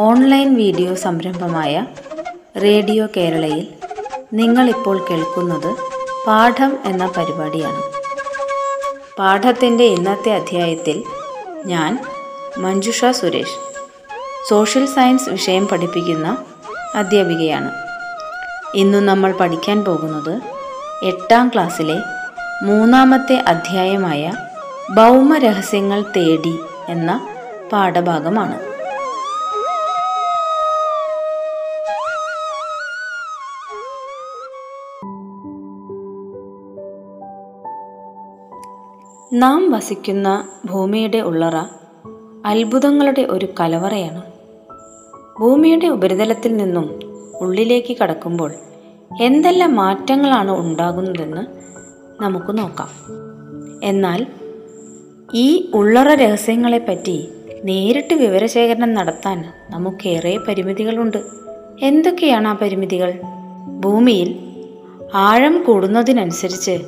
Online video സംരംഭമായ radio കേരളയിൽ നിങ്ങളിപ്പോൾ കേൾക്കുന്നത് പാഠം എന്ന പരിപാടിയാണ്. പാഠത്തിന്റെ ഇന്നത്തെ അധ്യായത്തിൽ ഞാൻ മഞ്ജുഷ സുരേഷ് സോഷ്യൽ സയൻസ് വിഷയം പഠിപ്പിക്കുന്ന അധ്യാപികയാണ്. ഇന്ന് നമ്മൾ പഠിക്കാൻ പോകുന്നത് എട്ടാം ക്ലാസ്സിലെ മൂന്നാമത്തെ അധ്യായമായ ഭൗമരഹസ്യങ്ങൾ തേടി എന്ന പാഠഭാഗമാണ്. നാം വസിക്കുന്ന ഭൂമിയുടെ ഉള്ളറ അത്ഭുതങ്ങളുടെ ഒരു കലവറയാണ്. ഭൂമിയുടെ ഉപരിതലത്തിൽ നിന്നും ഉള്ളിലേക്ക് കടക്കുമ്പോൾ എന്തെല്ലാം മാറ്റങ്ങളാണ് ഉണ്ടാകുന്നതെന്ന് നമുക്ക് നോക്കാം. എന്നാൽ ഈ ഉള്ളറ രഹസ്യങ്ങളെപ്പറ്റി നേരിട്ട് വിവരശേഖരണം നടത്താൻ നമുക്കേറെ പരിമിതികളുണ്ട്. എന്തൊക്കെയാണ് ആ പരിമിതികൾ? ഭൂമിയിൽ ആഴം കൂടുന്നതിനനുസരിച്ച്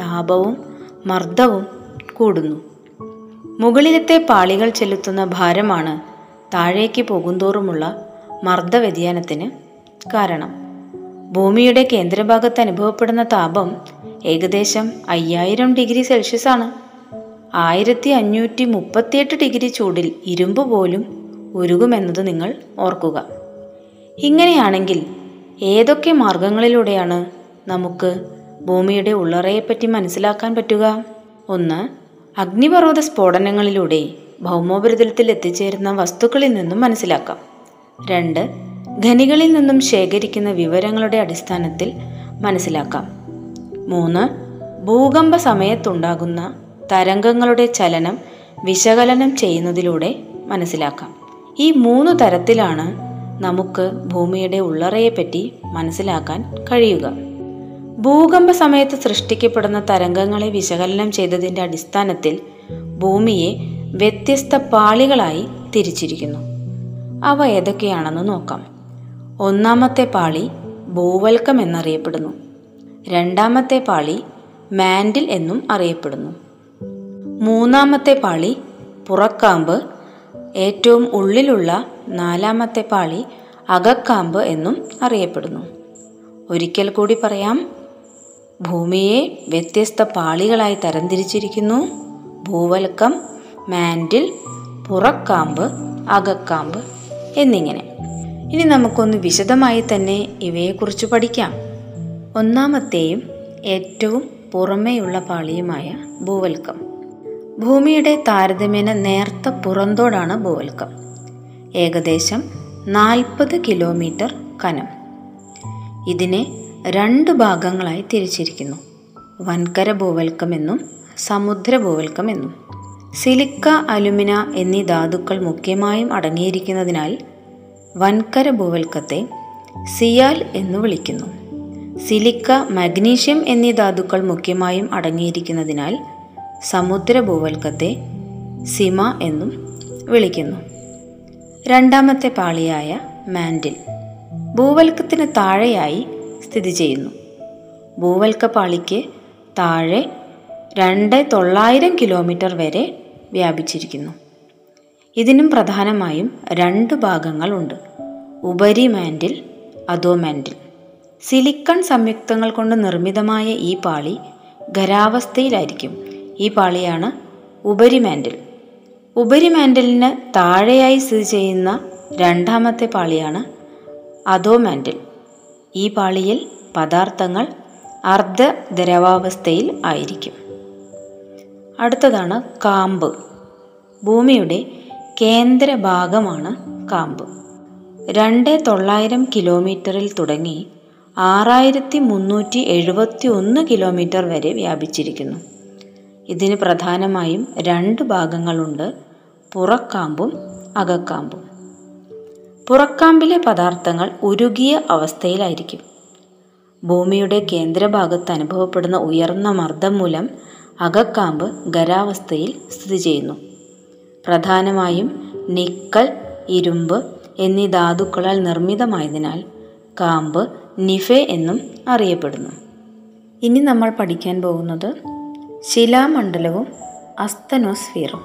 താപവും മർദ്ദവും കൂടുന്നു. മുകളിലത്തെ പാളികൾ ചെലുത്തുന്ന ഭാരമാണ് താഴേക്ക് പോകുന്തോറുമുള്ള മർദ്ദ വ്യതിയാനത്തിന് കാരണം. ഭൂമിയുടെ കേന്ദ്രഭാഗത്ത് അനുഭവപ്പെടുന്ന താപം ഏകദേശം അയ്യായിരം ഡിഗ്രി സെൽഷ്യസ് ആണ്. ആയിരത്തി അഞ്ഞൂറ്റി മുപ്പത്തിയെട്ട് ഡിഗ്രി ചൂടിൽ ഇരുമ്പ് പോലും ഉരുകുമെന്നത് നിങ്ങൾ ഓർക്കുക. ഇങ്ങനെയാണെങ്കിൽ ഏതൊക്കെ മാർഗങ്ങളിലൂടെയാണ് നമുക്ക് ഭൂമിയുടെ ഉള്ളറയെപ്പറ്റി മനസ്സിലാക്കാൻ പറ്റുക? ഒന്ന് അഗ്നിപർവത സ്ഫോടനങ്ങളിലൂടെ ഭൗമോപരിതലത്തിൽ എത്തിച്ചേരുന്ന വസ്തുക്കളിൽ നിന്നും മനസ്സിലാക്കാം. രണ്ട് ഖനികളിൽ നിന്നും ശേഖരിക്കുന്ന വിവരങ്ങളുടെ അടിസ്ഥാനത്തിൽ മനസ്സിലാക്കാം. മൂന്ന് ഭൂകമ്പ സമയത്തുണ്ടാകുന്ന തരംഗങ്ങളുടെ ചലനം വിശകലനം ചെയ്യുന്നതിലൂടെ മനസ്സിലാക്കാം. ഈ മൂന്ന് തരത്തിലാണ് നമുക്ക് ഭൂമിയുടെ ഉള്ളറയെപ്പറ്റി മനസ്സിലാക്കാൻ കഴിയുക. ഭൂകമ്പ സമയത്ത് സൃഷ്ടിക്കപ്പെടുന്ന തരംഗങ്ങളെ വിശകലനം ചെയ്തതിന്റെ അടിസ്ഥാനത്തിൽ ഭൂമിയെ വ്യത്യസ്ത പാളികളായി തിരിച്ചിരിക്കുന്നു. അവ ഏതൊക്കെയാണെന്ന് നോക്കാം. ഒന്നാമത്തെ പാളി ഭൂവൽക്കം എന്നറിയപ്പെടുന്നു. രണ്ടാമത്തെ പാളി മാൻഡിൽ എന്നും അറിയപ്പെടുന്നു. മൂന്നാമത്തെ പാളി പുറക്കാമ്പ് ഏറ്റവും ഉള്ളിലുള്ള നാലാമത്തെ പാളി അകക്കാമ്പ് എന്നും അറിയപ്പെടുന്നു. ഒരിക്കൽ കൂടി പറയാം ഭൂമിയെ വ്യത്യസ്ത പാളികളായി തരംതിരിച്ചിരിക്കുന്നു. ഭൂവൽക്കം മാൻഡിൽ പുറക്കാമ്പ് അകക്കാമ്പ് എന്നിങ്ങനെ. ഇനി നമുക്കൊന്ന് വിശദമായി തന്നെ ഇവയെക്കുറിച്ച് പഠിക്കാം. ഒന്നാമത്തെയും ഏറ്റവും പുറമേയുള്ള പാളിയുമായ ഭൂവൽക്കം. ഭൂമിയുടെ താരതമ്യേന നേർത്ത പുറന്തോടാണ് ഭൂവൽക്കം. ഏകദേശം നാൽപ്പത് കിലോമീറ്റർ കനം. ഇതിനെ രണ്ട് ഭാഗങ്ങളായി തിരിച്ചിരിക്കുന്നു. വൻകര ഭൂവൽക്കം എന്നും സമുദ്ര ഭൂവൽക്കം എന്നും. സിലിക്ക അലുമിന എന്നീ ധാതുക്കൾ മുഖ്യമായും അടങ്ങിയിരിക്കുന്നതിനാൽ വൻകര ഭൂവൽക്കത്തെ സിയാൽ എന്ന് വിളിക്കുന്നു. സിലിക്ക മഗ്നീഷ്യം എന്നീ ധാതുക്കൾ മുഖ്യമായും അടങ്ങിയിരിക്കുന്നതിനാൽ സമുദ്ര ഭൂവൽക്കത്തെ സിമ എന്നും വിളിക്കുന്നു. രണ്ടാമത്തെ പാളിയായ മാൻഡിൽ. ഭൂവൽക്കത്തിന് താഴെയായി സ്ഥിതി ചെയ്യുന്നു. ഭൂവൽക്കപ്പാളിക്ക് താഴെ രണ്ട് തൊള്ളായിരം കിലോമീറ്റർ വരെ വ്യാപിച്ചിരിക്കുന്നു. ഇതിനും പ്രധാനമായും രണ്ട് ഭാഗങ്ങളുണ്ട് ഉപരി മാൻഡിൽ അതോ മാൻഡിൽ സിലിക്കൺ സംയുക്തങ്ങൾ കൊണ്ട് നിർമ്മിതമായ ഈ പാളി ഖരാവസ്ഥയിലായിരിക്കും. ഈ പാളിയാണ് ഉപരിമാൻഡിൽ. ഉപരിമാൻഡലിന് താഴെയായി സ്ഥിതി ചെയ്യുന്ന രണ്ടാമത്തെ പാളിയാണ് അധോമാൻഡിൽ. ഈ പാളിയിൽ പദാർത്ഥങ്ങൾ അർദ്ധ ദ്രവാവസ്ഥയിൽ ആയിരിക്കും. അടുത്തതാണ് കാമ്പ്. ഭൂമിയുടെ കേന്ദ്രഭാഗമാണ് കാമ്പ്. രണ്ട് തൊള്ളായിരം കിലോമീറ്ററിൽ തുടങ്ങി ആറായിരത്തി മുന്നൂറ്റി എഴുപത്തി ഒന്ന് കിലോമീറ്റർ വരെ വ്യാപിച്ചിരിക്കുന്നു. ഇതിന് പ്രധാനമായും രണ്ട് ഭാഗങ്ങളുണ്ട് പുറക്കാമ്പും അകക്കാമ്പും. പുറക്കാമ്പിലെ പദാർത്ഥങ്ങൾ ഉരുകിയ അവസ്ഥയിലായിരിക്കും. ഭൂമിയുടെ കേന്ദ്രഭാഗത്ത് അനുഭവപ്പെടുന്ന ഉയർന്ന മർദ്ദം മൂലം അകക്കാമ്പ് ഖരാവസ്ഥയിൽ സ്ഥിതി ചെയ്യുന്നു. പ്രധാനമായും നിക്കൽ ഇരുമ്പ് എന്നീ ധാതുക്കളാൽ നിർമ്മിതമായതിനാൽ കാമ്പ് നിഫെ എന്നും അറിയപ്പെടുന്നു. ഇനി നമ്മൾ പഠിക്കാൻ പോകുന്നത് ശിലാമണ്ഡലവും അസ്തനോസ്ഫിയറും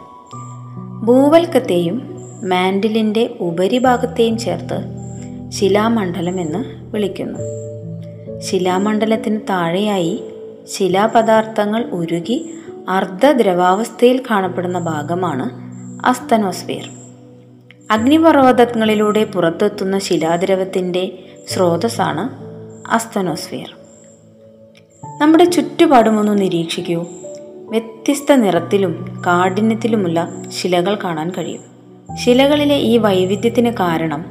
ഭൂവൽക്കത്തെയും മാൻഡിലിന്റെ ഉപരിഭാഗത്തെയും ചേർത്ത് ശിലാമണ്ഡലം എന്ന് വിളിക്കുന്നു. ശിലാമണ്ഡലത്തിന് താഴെയായി ശിലാപദാർത്ഥങ്ങൾ ഉരുകി അർദ്ധദ്രവാവസ്ഥയിൽ കാണപ്പെടുന്ന ഭാഗമാണ് അസ്തനോസ്ഫിയർ. അഗ്നിപർവതങ്ങളിലൂടെ പുറത്തെത്തുന്ന ശിലാദ്രവത്തിന്റെ സ്രോതസ്സാണ് അസ്തനോസ്ഫിയർ. നമ്മുടെ ചുറ്റുപാടുമൊന്ന് നിരീക്ഷിക്കൂ. വ്യത്യസ്ത നിറത്തിലും കാഠിന്യത്തിലുമുള്ള ശിലകൾ കാണാൻ കഴിയും. ശിലകളിലെ ഈ വൈവിധ്യത്തിന് കാരണം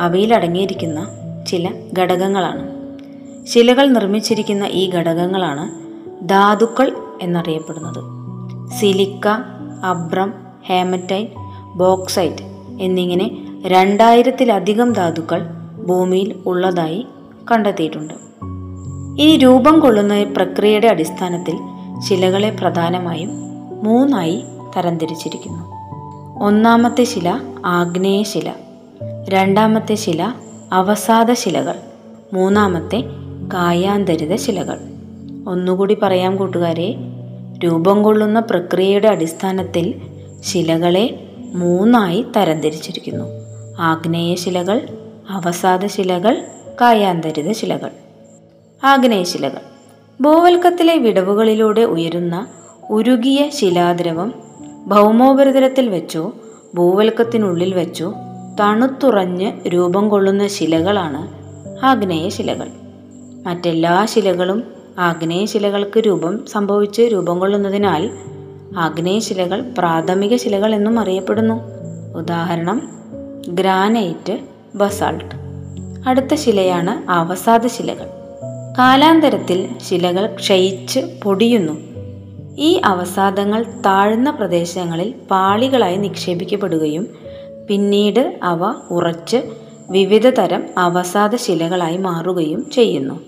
അവയിലടങ്ങിയിരിക്കുന്ന ചില ഘടകങ്ങളാണ്. ശിലകൾ നിർമ്മിച്ചിരിക്കുന്ന ഈ ഘടകങ്ങളാണ് ധാതുക്കൾ എന്നറിയപ്പെടുന്നത്. സിലിക്ക അബ്രം ഹേമറ്റൈറ്റ് ബോക്സൈറ്റ് എന്നിങ്ങനെ രണ്ടായിരത്തിലധികം ധാതുക്കൾ ഭൂമിയിൽ ഉള്ളതായി കണ്ടെത്തിയിട്ടുണ്ട്. ഈ രൂപം കൊള്ളുന്ന പ്രക്രിയയുടെ അടിസ്ഥാനത്തിൽ ശിലകളെ പ്രധാനമായും മൂന്നായി തരംതിരിച്ചിരിക്കുന്നു. ഒന്നാമത്തെ ശില ആഗ്നേയശില രണ്ടാമത്തെ ശില അവസാദ ശിലകൾ. മൂന്നാമത്തെ കായാന്തരിത ശിലകൾ. ഒന്നുകൂടി പറയാം കൂട്ടുകാരെ. രൂപം കൊള്ളുന്ന പ്രക്രിയയുടെ അടിസ്ഥാനത്തിൽ ശിലകളെ മൂന്നായി തരംതിരിച്ചിരിക്കുന്നു. ആഗ്നേയ ശിലകൾ അവസാദ ശിലകൾ കായാന്തരിത ശിലകൾ. ആഗ്നേയ ശിലകൾ. ഭൂവൽക്കത്തിലെ വിടവുകളിലൂടെ ഉയരുന്ന ഉരുകിയ ശിലാദ്രവം ഭൗമോപരിതലത്തിൽ വെച്ചോ ഭൂവൽക്കത്തിനുള്ളിൽ വെച്ചോ തണുത്തുറഞ്ഞ് രൂപം കൊള്ളുന്ന ശിലകളാണ് ആഗ്നേയ ശിലകൾ. മറ്റെല്ലാ ശിലകളും ആഗ്നേയ ശിലകൾക്ക് രൂപം സംഭവിച്ച് രൂപം കൊള്ളുന്നതിനാൽ ആഗ്നേയ ശിലകൾ പ്രാഥമിക ശിലകൾ എന്നും അറിയപ്പെടുന്നു. ഉദാഹരണം ഗ്രാനൈറ്റ് ബസാൾട്ട്. അടുത്ത ശിലയാണ് അവസാദ ശിലകൾ. കാലാന്തരത്തിൽ ശിലകൾ ക്ഷയിച്ച് പൊടിയുന്നു. ഈ അവസാദങ്ങൾ താഴ്ന്ന പ്രദേശങ്ങളിൽ പാളികളായി നിക്ഷേപിക്കപ്പെടുകയും പിന്നീട് അവ ഉറച്ച് വിവിധ തരം അവസാദ ശിലകളായി മാറുകയും ചെയ്യുന്നു.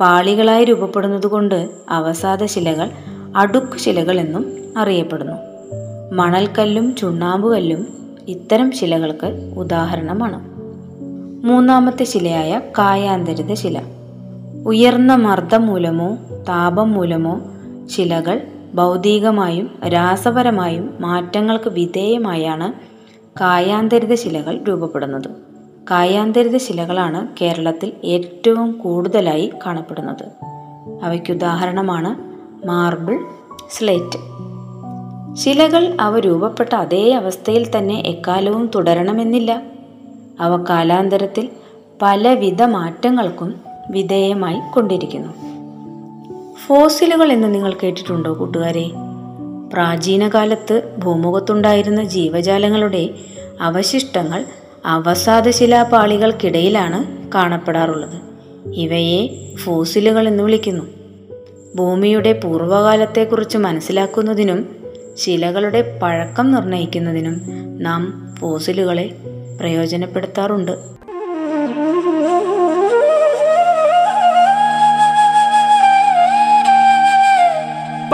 പാളികളായി രൂപപ്പെടുന്നതുകൊണ്ട് അവസാദ ശിലകൾ അടുക്ക് ശിലകൾ എന്നും അറിയപ്പെടുന്നു. മണൽക്കല്ലും ചുണ്ണാമ്പുകല്ലും ഇത്തരം ശിലകൾക്ക് ഉദാഹരണമാണ്. മൂന്നാമത്തെ ശിലയായ കായാന്തരിത ശില. ഉയർന്ന മർദ്ദം മൂലമോ താപം മൂലമോ ശിലകൾ ഭൗതികമായും രാസപരമായും മാറ്റങ്ങൾക്ക് വിധേയമായാണ് കായാന്തരിത ശിലകൾ രൂപപ്പെടുന്നത്. കായാന്തരിത ശിലകളാണ് കേരളത്തിൽ ഏറ്റവും കൂടുതലായി കാണപ്പെടുന്നത്. അവയ്ക്ക് ഉദാഹരണമാണ് മാർബിൾ സ്ലേറ്റ്. ശിലകൾ അവ രൂപപ്പെട്ട അതേ അവസ്ഥയിൽ തന്നെ എക്കാലവും തുടരണമെന്നില്ല. അവ കാലാന്തരത്തിൽ പലവിധ മാറ്റങ്ങൾക്കും വിധേയമായി കൊണ്ടിരിക്കുന്നു. ഫോസിലുകൾ എന്ന് നിങ്ങൾ കേട്ടിട്ടുണ്ടോ കൂട്ടുകാരെ? പ്രാചീന കാലത്ത് ഭൂമുഖത്തുണ്ടായിരുന്ന ജീവജാലങ്ങളുടെ അവശിഷ്ടങ്ങൾ അവസാദശിലാപാളികൾക്കിടയിലാണ് കാണപ്പെടാറുള്ളത്. ഇവയെ ഫോസിലുകൾ എന്ന് വിളിക്കുന്നു. ഭൂമിയുടെ പൂർവകാലത്തെക്കുറിച്ച് മനസ്സിലാക്കുന്നതിനും ശിലകളുടെ പഴക്കം നിർണയിക്കുന്നതിനും നാം ഫോസിലുകളെ പ്രയോജനപ്പെടുത്താറുണ്ട്.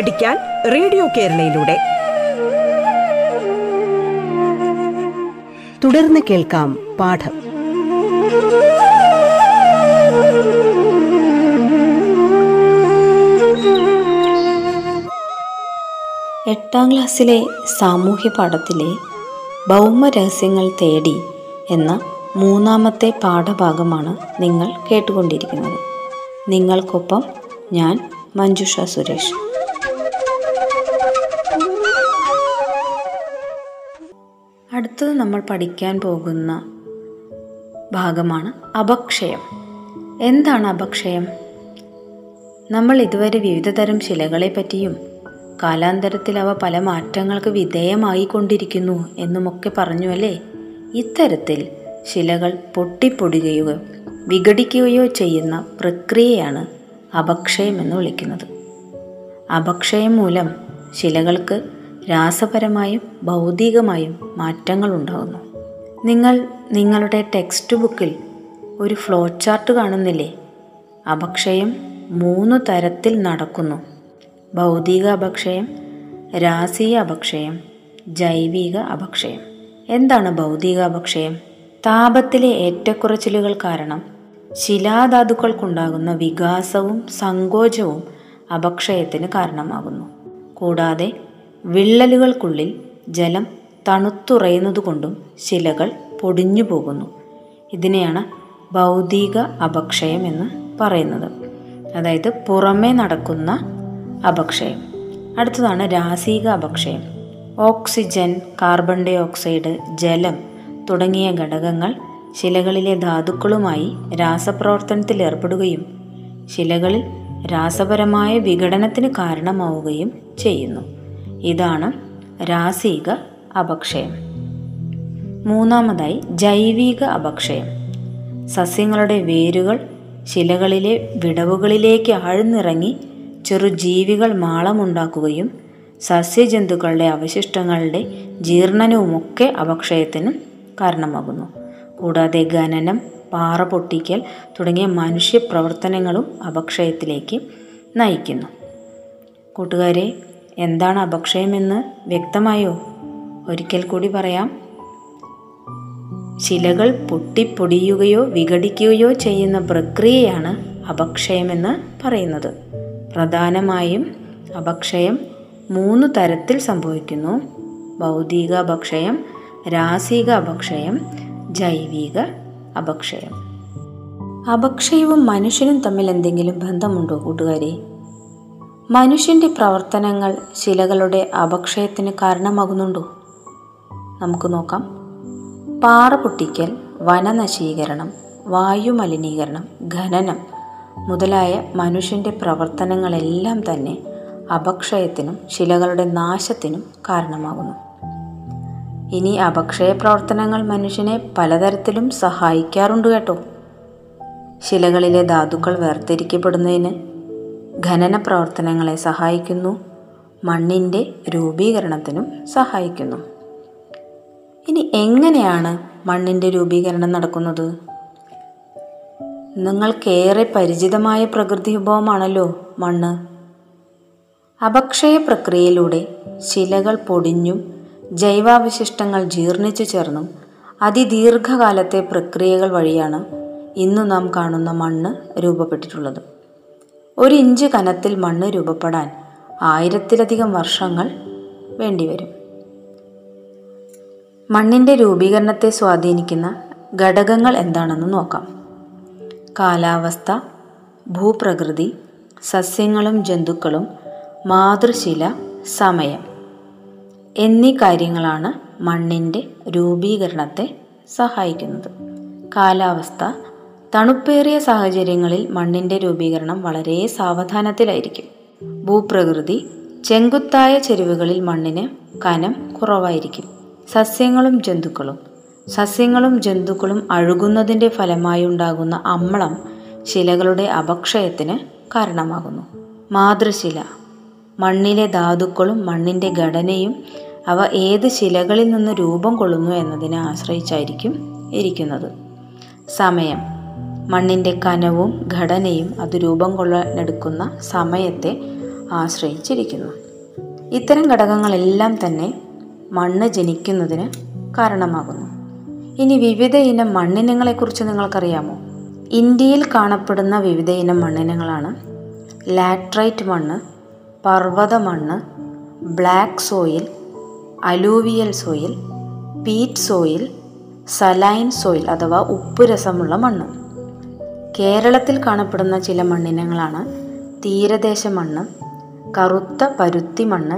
പഠിക്കാൻ റേഡിയോ കേരളയിലൂടെ. തുടർന്ന് കേൾക്കാം പാഠം. എട്ടാം ക്ലാസ്സിലെ സാമൂഹ്യ പാഠത്തിലെ ഭൗമ രഹസ്യങ്ങൾ തേടി എന്ന മൂന്നാമത്തെ പാഠഭാഗമാണ് നിങ്ങൾ കേട്ടുകൊണ്ടിരിക്കുന്നത്. നിങ്ങൾക്കൊപ്പം ഞാൻ മഞ്ജുഷ സുരേഷ്. അടുത്തത് നമ്മൾ പഠിക്കാൻ പോകുന്ന ഭാഗമാണ് അപക്ഷയം. എന്താണ് അപക്ഷയം? നമ്മൾ ഇതുവരെ വിവിധ തരം ശിലകളെപ്പറ്റിയും കാലാന്തരത്തിൽ അവ പല മാറ്റങ്ങൾക്ക് വിധേയമായിക്കൊണ്ടിരിക്കുന്നു എന്നുമൊക്കെ പറഞ്ഞു അല്ലേ? ഇത്തരത്തിൽ ശിലകൾ പൊട്ടിപ്പൊടുകയോ വിഘടിക്കുകയോ ചെയ്യുന്ന പ്രക്രിയയാണ് അപക്ഷയം എന്ന് വിളിക്കുന്നത്. അപക്ഷയം മൂലം ശിലകൾക്ക് രാസപരമായും ഭൗതികമായും മാറ്റങ്ങൾ ഉണ്ടാകുന്നു നിങ്ങൾ നിങ്ങളുടെ ടെക്സ്റ്റ് ബുക്കിൽ ഒരു ഫ്ലോ ചാർട്ട് കാണുന്നില്ലേ? അപക്ഷയം മൂന്ന് തരത്തിൽ നടക്കുന്നു. ഭൗതിക അപക്ഷയം രാസീയ അപക്ഷയം ജൈവിക അപക്ഷയം. എന്താണ് ഭൗതിക അപക്ഷയം? താപത്തിലെ ഏറ്റക്കുറച്ചിലുകൾ കാരണം ശിലാധാതുക്കൾക്കുണ്ടാകുന്ന വികാസവും സങ്കോചവും അപക്ഷയത്തിന് കാരണമാകുന്നു. കൂടാതെ വിള്ളലുകൾക്കുള്ളിൽ ജലം തണുത്തുറയുന്നതുകൊണ്ടും ശിലകൾ പൊടിഞ്ഞു പോകുന്നു. ഇതിനെയാണ് ഭൗതിക അപക്ഷയം എന്ന് പറയുന്നത്. അതായത് പുറമേ നടക്കുന്ന അപക്ഷയം. അടുത്തതാണ് രാസിക അപക്ഷയം. ഓക്സിജൻ കാർബൺ ഡൈ ഓക്സൈഡ് ജലം തുടങ്ങിയ ഘടകങ്ങൾ ശിലകളിലെ ധാതുക്കളുമായി രാസപ്രവർത്തനത്തിൽ ഏർപ്പെടുകയും ശിലകളിൽ രാസപരമായ വിഘടനത്തിന് കാരണമാവുകയും ചെയ്യുന്നു. ഇതാണ് രാസിക അപക്ഷയം. മൂന്നാമതായി ജൈവിക അപക്ഷയം. സസ്യങ്ങളുടെ വേരുകൾ ശിലകളിലെ വിടവുകളിലേക്ക് ആഴ്ന്നിറങ്ങി ചെറുജീവികൾ മാളമുണ്ടാക്കുകയും സസ്യജന്തുക്കളുടെ അവശിഷ്ടങ്ങളുടെ ജീർണനവുമൊക്കെ അപക്ഷയത്തിന് കാരണമാകുന്നു. കൂടാതെ ഖനനം പാറ പൊട്ടിക്കൽ തുടങ്ങിയ മനുഷ്യ പ്രവർത്തനങ്ങളും അപക്ഷയത്തിലേക്ക് നയിക്കുന്നു. കൂട്ടുകാരെ എന്താണ് അപക്ഷയമെന്ന് വ്യക്തമായോ? ഒരിക്കൽ കൂടി പറയാം. ശിലകൾ പൊട്ടിപ്പൊടിയുകയോ വിഘടിക്കുകയോ ചെയ്യുന്ന പ്രക്രിയയാണ് അപക്ഷയമെന്ന് പറയുന്നത്. പ്രധാനമായും അപക്ഷയം മൂന്ന് തരത്തിൽ സംഭവിക്കുന്നു. ഭൗതിക അപക്ഷയം രാസിക അപക്ഷയം ജൈവിക അപക്ഷയം. അപക്ഷയവും മനുഷ്യനും തമ്മിൽ എന്തെങ്കിലും ബന്ധമുണ്ടോ കൂട്ടുകാരെ? മനുഷ്യന്റെ പ്രവർത്തനങ്ങൾ ശിലകളുടെ അപക്ഷയത്തിന് കാരണമാകുന്നുണ്ടോ? നമുക്ക് നോക്കാം. പാറ പൊട്ടിക്കൽ വനനശീകരണം വായുമലിനീകരണം ഖനനം മുതലായ മനുഷ്യന്റെ പ്രവർത്തനങ്ങളെല്ലാം തന്നെ അപക്ഷയത്തിനും ശിലകളുടെ നാശത്തിനും കാരണമാകുന്നു. ഇനി അപക്ഷയ പ്രവർത്തനങ്ങൾ മനുഷ്യനെ പലതരത്തിലും സഹായിക്കാറുണ്ട് കേട്ടോ. ശിലകളിലെ ധാതുക്കൾ വേർതിരിക്കപ്പെടുന്നതിന് ഖനന പ്രവർത്തനങ്ങളെ സഹായിക്കുന്നു. മണ്ണിന്റെ രൂപീകരണത്തിനും സഹായിക്കുന്നു. ഇനി എങ്ങനെയാണ് മണ്ണിന്റെ രൂപീകരണം നടക്കുന്നത്? നിങ്ങൾക്കേറെ പരിചിതമായ പ്രകൃതി വിഭവമാണല്ലോ മണ്ണ്. അപക്ഷയ പ്രക്രിയയിലൂടെ ശിലകൾ പൊടിഞ്ഞും ജൈവാവശിഷ്ടങ്ങൾ ജീർണിച്ചു ചേർന്നും അതിദീർഘകാലത്തെ പ്രക്രിയകൾ വഴിയാണ് ഇന്ന് നാം കാണുന്ന മണ്ണ് രൂപപ്പെട്ടിട്ടുള്ളത്. ഒരു ഇഞ്ച് കനത്തിൽ മണ്ണ് രൂപപ്പെടാൻ ആയിരത്തിലധികം വർഷങ്ങൾ വേണ്ടിവരും. മണ്ണിന്റെ രൂപീകരണത്തെ സ്വാധീനിക്കുന്ന ഘടകങ്ങൾ എന്താണെന്ന് നോക്കാം. കാലാവസ്ഥ ഭൂപ്രകൃതി സസ്യങ്ങളും ജന്തുക്കളും മാതൃശില സമയം എന്നീ കാര്യങ്ങളാണ് മണ്ണിന്റെ രൂപീകരണത്തെ സഹായിക്കുന്നത്. കാലാവസ്ഥ തണുപ്പേറിയ സാഹചര്യങ്ങളിൽ മണ്ണിന്റെ രൂപീകരണം വളരെ സാവധാനത്തിലായിരിക്കും. ഭൂപ്രകൃതി ചെങ്കുത്തായ ചെരുവുകളിൽ മണ്ണിന് കനം കുറവായിരിക്കും. സസ്യങ്ങളും ജന്തുക്കളും സസ്യങ്ങളും ജന്തുക്കളും അഴുകുന്നതിന്റെ ഫലമായി ഉണ്ടാകുന്ന അമ്ളം ശിലകളുടെ അപക്ഷയത്തിന് കാരണമാകുന്നു. മാതൃശില മണ്ണിലെ ധാതുക്കളും മണ്ണിന്റെ ഘടനയും അവ ഏത് ശിലകളിൽ നിന്ന് രൂപം കൊള്ളുന്നു എന്നതിനെ ആശ്രയിച്ചായിരിക്കും ഇരിക്കുന്നത്. സമയം മണ്ണിന്റെ കനവും ഘടനയും അത് രൂപം കൊള്ളാനെടുക്കുന്ന സമയത്തെ ആശ്രയിച്ചിരിക്കുന്നു. ഇത്തരം ഘടകങ്ങളെല്ലാം തന്നെ മണ്ണ് ജനിക്കുന്നതിന് കാരണമാകുന്നു. ഇനി വിവിധ ഇനം മണ്ണിനങ്ങളെക്കുറിച്ച് നിങ്ങൾക്കറിയാമോ? ഇന്ത്യയിൽ കാണപ്പെടുന്ന വിവിധ ഇനം മണ്ണിനങ്ങളാണ് ലാട്രൈറ്റ് മണ്ണ് പർവത മണ്ണ് black soil alluvial soil peat soil saline soil അഥവാ ഉപ്പുരസമുള്ള മണ്ണ്. കേരളത്തിൽ കാണപ്പെടുന്ന ചില മണ്ണിനങ്ങളാണ് തീരദേശ മണ്ണ് കറുത്ത പരുത്തി മണ്ണ്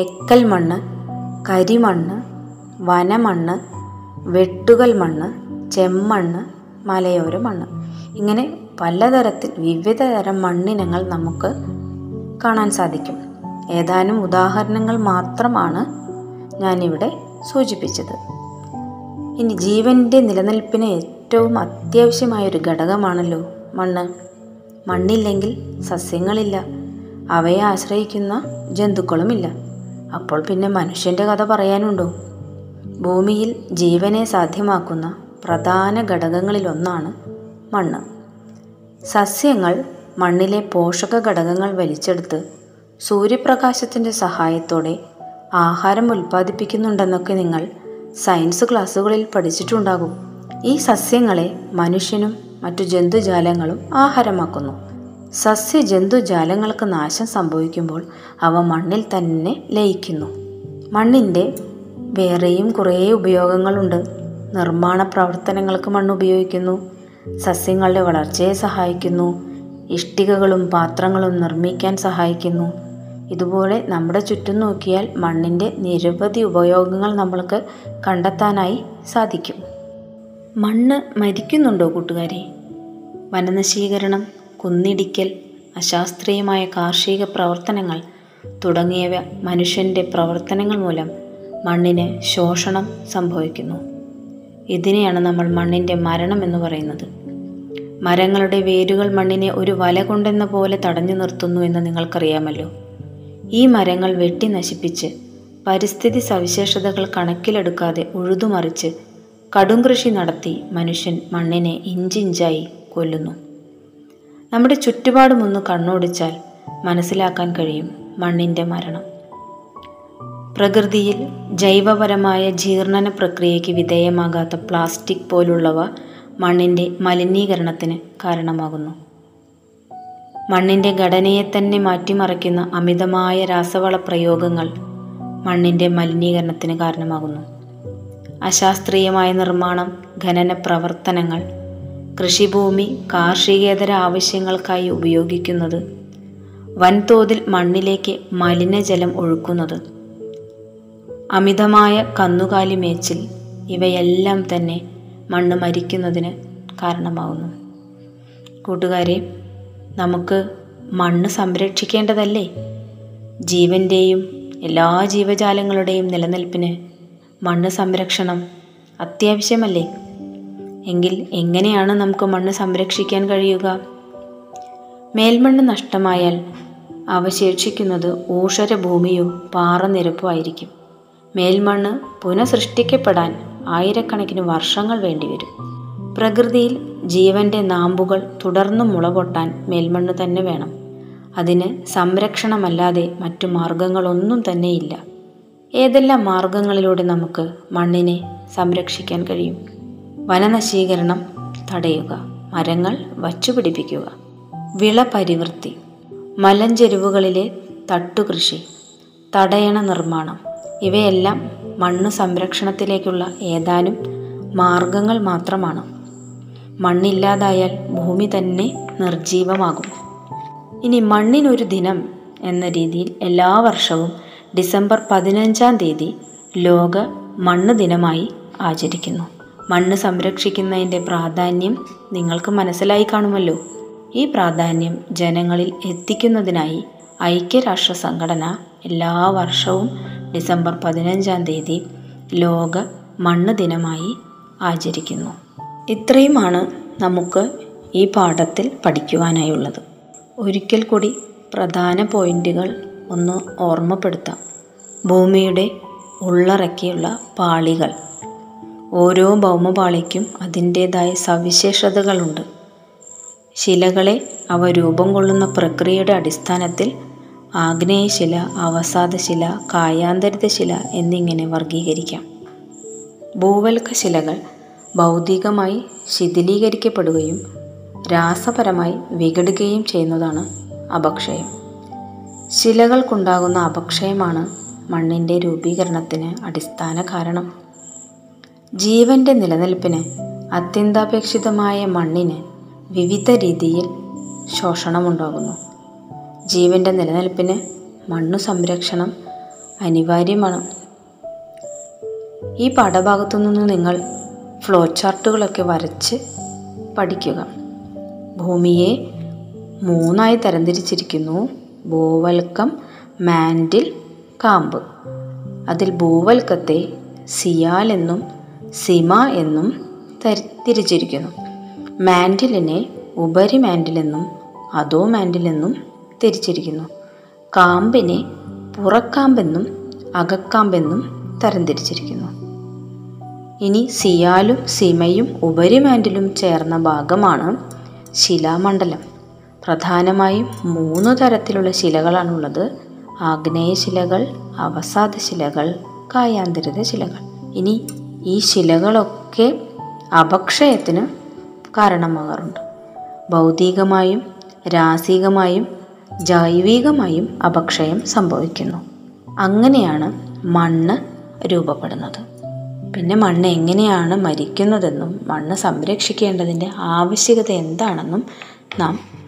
എക്കൽ മണ്ണ് കരിമണ്ണ് വനമണ്ണ് വെട്ടുകൽ മണ്ണ് ചെമ്മണ്ണ് മലയോര മണ്ണ്. ഇങ്ങനെ പലതരത്തിൽ വിവിധ തരം മണ്ണിനങ്ങൾ നമുക്ക് കാണാൻ സാധിക്കും. ഏതാനും ഉദാഹരണങ്ങൾ മാത്രമാണ് ഞാനിവിടെ സൂചിപ്പിച്ചത്. ഇനി ജീവന്റെ നിലനിൽപ്പിന് ഏറ്റവും അത്യാവശ്യമായൊരു ഘടകമാണല്ലോ മണ്ണ്. മണ്ണില്ലെങ്കിൽ സസ്യങ്ങളില്ല. അവയെ ആശ്രയിക്കുന്ന ജന്തുക്കളുമില്ല. അപ്പോൾ പിന്നെ മനുഷ്യന്റെ കഥ പറയാനുണ്ടോ? ഭൂമിയിൽ ജീവനെ സാധ്യമാക്കുന്ന പ്രധാന ഘടകങ്ങളിലൊന്നാണ് മണ്ണ്. സസ്യങ്ങൾ മണ്ണിലെ പോഷക ഘടകങ്ങൾ വലിച്ചെടുത്ത് സൂര്യപ്രകാശത്തിന്റെ സഹായത്തോടെ ആഹാരം ഉൽപ്പാദിപ്പിക്കുന്നുണ്ടെന്നൊക്കെ നിങ്ങൾ സയൻസ് ക്ലാസ്സുകളിൽ പഠിച്ചിട്ടുണ്ടാകും. ഈ സസ്യങ്ങളെ മനുഷ്യനും മറ്റു ജന്തുജാലങ്ങളും ആഹാരമാക്കുന്നു. സസ്യ ജന്തുജാലങ്ങൾക്ക് നാശം സംഭവിക്കുമ്പോൾ അവ മണ്ണിൽ തന്നെ ലയിക്കുന്നു. മണ്ണിന്റെ വേറെയും കുറേ ഉപയോഗങ്ങളുണ്ട്. നിർമ്മാണ പ്രവർത്തനങ്ങൾക്ക് മണ്ണ് ഉപയോഗിക്കുന്നു. സസ്യങ്ങളുടെ വളർച്ചയെ സഹായിക്കുന്നു. ഇഷ്ടികകളും പാത്രങ്ങളും നിർമ്മിക്കാൻ സഹായിക്കുന്നു. ഇതുപോലെ നമ്മുടെ ചുറ്റും നോക്കിയാൽ മണ്ണിന്റെ നിരവധി ഉപയോഗങ്ങൾ നമ്മൾക്ക് കണ്ടെത്താനായി സാധിക്കും. മണ്ണ് മരിക്കുന്നുണ്ടോ കൂട്ടുകാരെ? വനനശീകരണം കുന്നിടിക്കൽ അശാസ്ത്രീയമായ കാർഷിക പ്രവർത്തനങ്ങൾ തുടങ്ങിയവ മനുഷ്യന്റെ പ്രവർത്തനങ്ങൾ മൂലം മണ്ണിന് ശോഷണം സംഭവിക്കുന്നു. ഇതിനെയാണ് നമ്മൾ മണ്ണിന്റെ മരണം എന്ന് പറയുന്നത്. മരങ്ങളുടെ വേരുകൾ മണ്ണിനെ ഒരു വല കൊണ്ടെന്ന പോലെ തടഞ്ഞു നിർത്തുന്നു എന്ന് നിങ്ങൾക്കറിയാമല്ലോ. ഈ മരങ്ങൾ വെട്ടി നശിപ്പിച്ച് പരിസ്ഥിതി സവിശേഷതകൾ കണക്കിലെടുക്കാതെ ഉഴുതുമറിച്ച് കടും കൃഷി നടത്തി മനുഷ്യൻ മണ്ണിനെ ഇഞ്ചിഞ്ചായി കൊല്ലുന്നു. നമ്മുടെ ചുറ്റുപാടുമൊന്ന് കണ്ണോടിച്ചാൽ മനസ്സിലാക്കാൻ കഴിയും മണ്ണിന്റെ മരണം. പ്രകൃതിയിൽ ജൈവപരമായ ജീർണന പ്രക്രിയയ്ക്ക് വിധേയമാകാത്ത പ്ലാസ്റ്റിക് പോലുള്ളവ മണ്ണിന്റെ മലിനീകരണത്തിന് കാരണമാകുന്നു. മണ്ണിന്റെ ഘടനയെ തന്നെ മാറ്റിമറിക്കുന്ന അമിതമായ രാസവള പ്രയോഗങ്ങൾ മണ്ണിന്റെ മലിനീകരണത്തിന് കാരണമാകുന്നു. അശാസ്ത്രീയമായ നിർമ്മാണം ഖനന പ്രവർത്തനങ്ങൾ കൃഷിഭൂമി കാർഷികേതര ആവശ്യങ്ങൾക്കായി ഉപയോഗിക്കുന്നത് വൻതോതിൽ മണ്ണിലേക്ക് മലിനജലം ഒഴുക്കുന്നത് അമിതമായ കന്നുകാലി മേച്ചിൽ ഇവയെല്ലാം തന്നെ മണ്ണ് മരിക്കുന്നതിന് കാരണമാകുന്നു കൂട്ടുകാരെ നമുക്ക് മണ്ണ് സംരക്ഷിക്കേണ്ടതല്ലേ? ജീവന്റെയും എല്ലാ ജീവജാലങ്ങളുടെയും നിലനിൽപ്പിന് മണ്ണ് സംരക്ഷണം അത്യാവശ്യമല്ലേ? എങ്കിൽ എങ്ങനെയാണ് നമുക്ക് മണ്ണ് സംരക്ഷിക്കാൻ കഴിയുക? മേൽമണ്ണ് നഷ്ടമായാൽ അവശേഷിക്കുന്നത് ഊഷര ഭൂമിയോ പാറനിരപ്പോ ആയിരിക്കും. മേൽമണ്ണ് പുനഃസൃഷ്ടിക്കപ്പെടാൻ ആയിരക്കണക്കിന് വർഷങ്ങൾ വേണ്ടിവരും. പ്രകൃതിയിൽ ജീവന്റെ നാമ്പുകൾ തുടർന്നും മുളപൊട്ടാൻ മേൽമണ്ണ് തന്നെ വേണം. അതിന് സംരക്ഷണമല്ലാതെ മറ്റു മാർഗങ്ങളൊന്നും തന്നെയില്ല. ഏതെല്ലാം മാർഗങ്ങളിലൂടെ നമുക്ക് മണ്ണിനെ സംരക്ഷിക്കാൻ കഴിയും? വനനശീകരണം തടയുക മരങ്ങൾ വച്ചുപിടിപ്പിക്കുക വിള പരിവൃത്തി മലഞ്ചെരുവുകളിലെ തട്ടുകൃഷി തടയണ നിർമ്മാണം ഇവയെല്ലാം മണ്ണ് സംരക്ഷണത്തിലേക്കുള്ള ഏതാനും മാർഗങ്ങൾ മാത്രമാണ്. മണ്ണില്ലാതായാൽ ഭൂമി തന്നെ നിർജീവമാകും ഇനി മണ്ണിനൊരു ദിനം എന്ന രീതിയിൽ എല്ലാ വർഷവും ഡിസംബർ പതിനഞ്ചാം തീയതി ലോക മണ്ണ് ദിനമായി ആചരിക്കുന്നു. മണ്ണ് സംരക്ഷിക്കുന്നതിന്റെ പ്രാധാന്യം നിങ്ങൾക്ക് മനസ്സിലായി കാണുമല്ലോ. ഈ പ്രാധാന്യം ജനങ്ങളിൽ എത്തിക്കുന്നതിനായി ഐക്യരാഷ്ട്ര സംഘടന എല്ലാ വർഷവും ഡിസംബർ പതിനഞ്ചാം തീയതി ലോക മണ്ണ് ദിനമായി ആചരിക്കുന്നു. ഇത്രയുമാണ് നമുക്ക് ഈ പാഠത്തിൽ പഠിക്കുവാനായുള്ളത്. ഒരിക്കൽ കൂടി പ്രധാന പോയിന്റുകൾ ഒന്ന് ഓർമ്മപ്പെടുത്താം. ഭൂമിയുടെ ഉള്ളറക്കിയുള്ള പാളികൾ. ഓരോ ഭൗമപാളിക്കും അതിന്റേതായ സവിശേഷതകളുണ്ട്. ശിലകളെ അവ രൂപം കൊള്ളുന്ന പ്രക്രിയയുടെ അടിസ്ഥാനത്തിൽ ആഗ്നേയശില അവസാദശില കായാന്തരിതശില എന്നിങ്ങനെ വർഗീകരിക്കാം ഭൂവൽക്ക ശിലകൾ ഭൗതികമായി ശിഥിലീകരിക്കപ്പെടുകയും രാസപരമായി വിഘടുകയും ചെയ്യുന്നതാണ് അപക്ഷയം. ശിലകൾക്കുണ്ടാകുന്ന അപക്ഷയമാണ് മണ്ണിന്റെ രൂപീകരണത്തിന് അടിസ്ഥാന കാരണം. ജീവന്റെ നിലനിൽപ്പിന് അത്യന്താപേക്ഷിതമായ മണ്ണിന് വിവിധ രീതിയിൽ ശോഷണമുണ്ടാകുന്നു. ജീവന്റെ നിലനിൽപ്പിന് മണ്ണു സംരക്ഷണം അനിവാര്യമാണ്. ഈ പാഠഭാഗത്തു നിന്ന് നിങ്ങൾ ഫ്ലോ ചാർട്ടുകളൊക്കെ വരച്ച് പഠിക്കുക. ഭൂമിയെ മൂന്നായി തരംതിരിച്ചിരിക്കുന്നു. ഭൂവൽക്കം മാൻഡിൽ കാമ്പ്. അതിൽ ഭൂവൽക്കത്തെ സിയാൽ എന്നും സിമ എന്നും തരി- തിരിച്ചിരിക്കുന്നു. മാൻഡിലിനെ ഉപരി മാൻഡിലെന്നും അതോ മാൻഡിലെന്നും തിരിച്ചിരിക്കുന്നു. കാമ്പിനെ പുറക്കാമ്പെന്നും അകക്കാമ്പെന്നും തരംതിരിച്ചിരിക്കുന്നു. ഇനി സിയാലും സിമയും ഉപരിമാൻഡിലും ചേർന്ന ഭാഗമാണ് ശിലാമണ്ഡലം. പ്രധാനമായും മൂന്ന് തരത്തിലുള്ള ശിലകളാണുള്ളത്. ആഗ്നേയശിലകൾ അവസാദ ശിലകൾ കായാന്തരിത ശിലകൾ. ഇനി ഈ ശിലകളൊക്കെ അപക്ഷയത്തിന് കാരണമാകാറുണ്ട്. ഭൗതികമായും രാസികമായും ജൈവികമായും അപക്ഷയം സംഭവിക്കുന്നു. അങ്ങനെയാണ് മണ്ണ് രൂപപ്പെടുന്നത്. പിന്നെ മണ്ണ് എങ്ങനെയാണ് മരിക്കുന്നതെന്നും മണ്ണ് സംരക്ഷിക്കേണ്ടതിന്റെ ആവശ്യകത എന്താണെന്നും നാം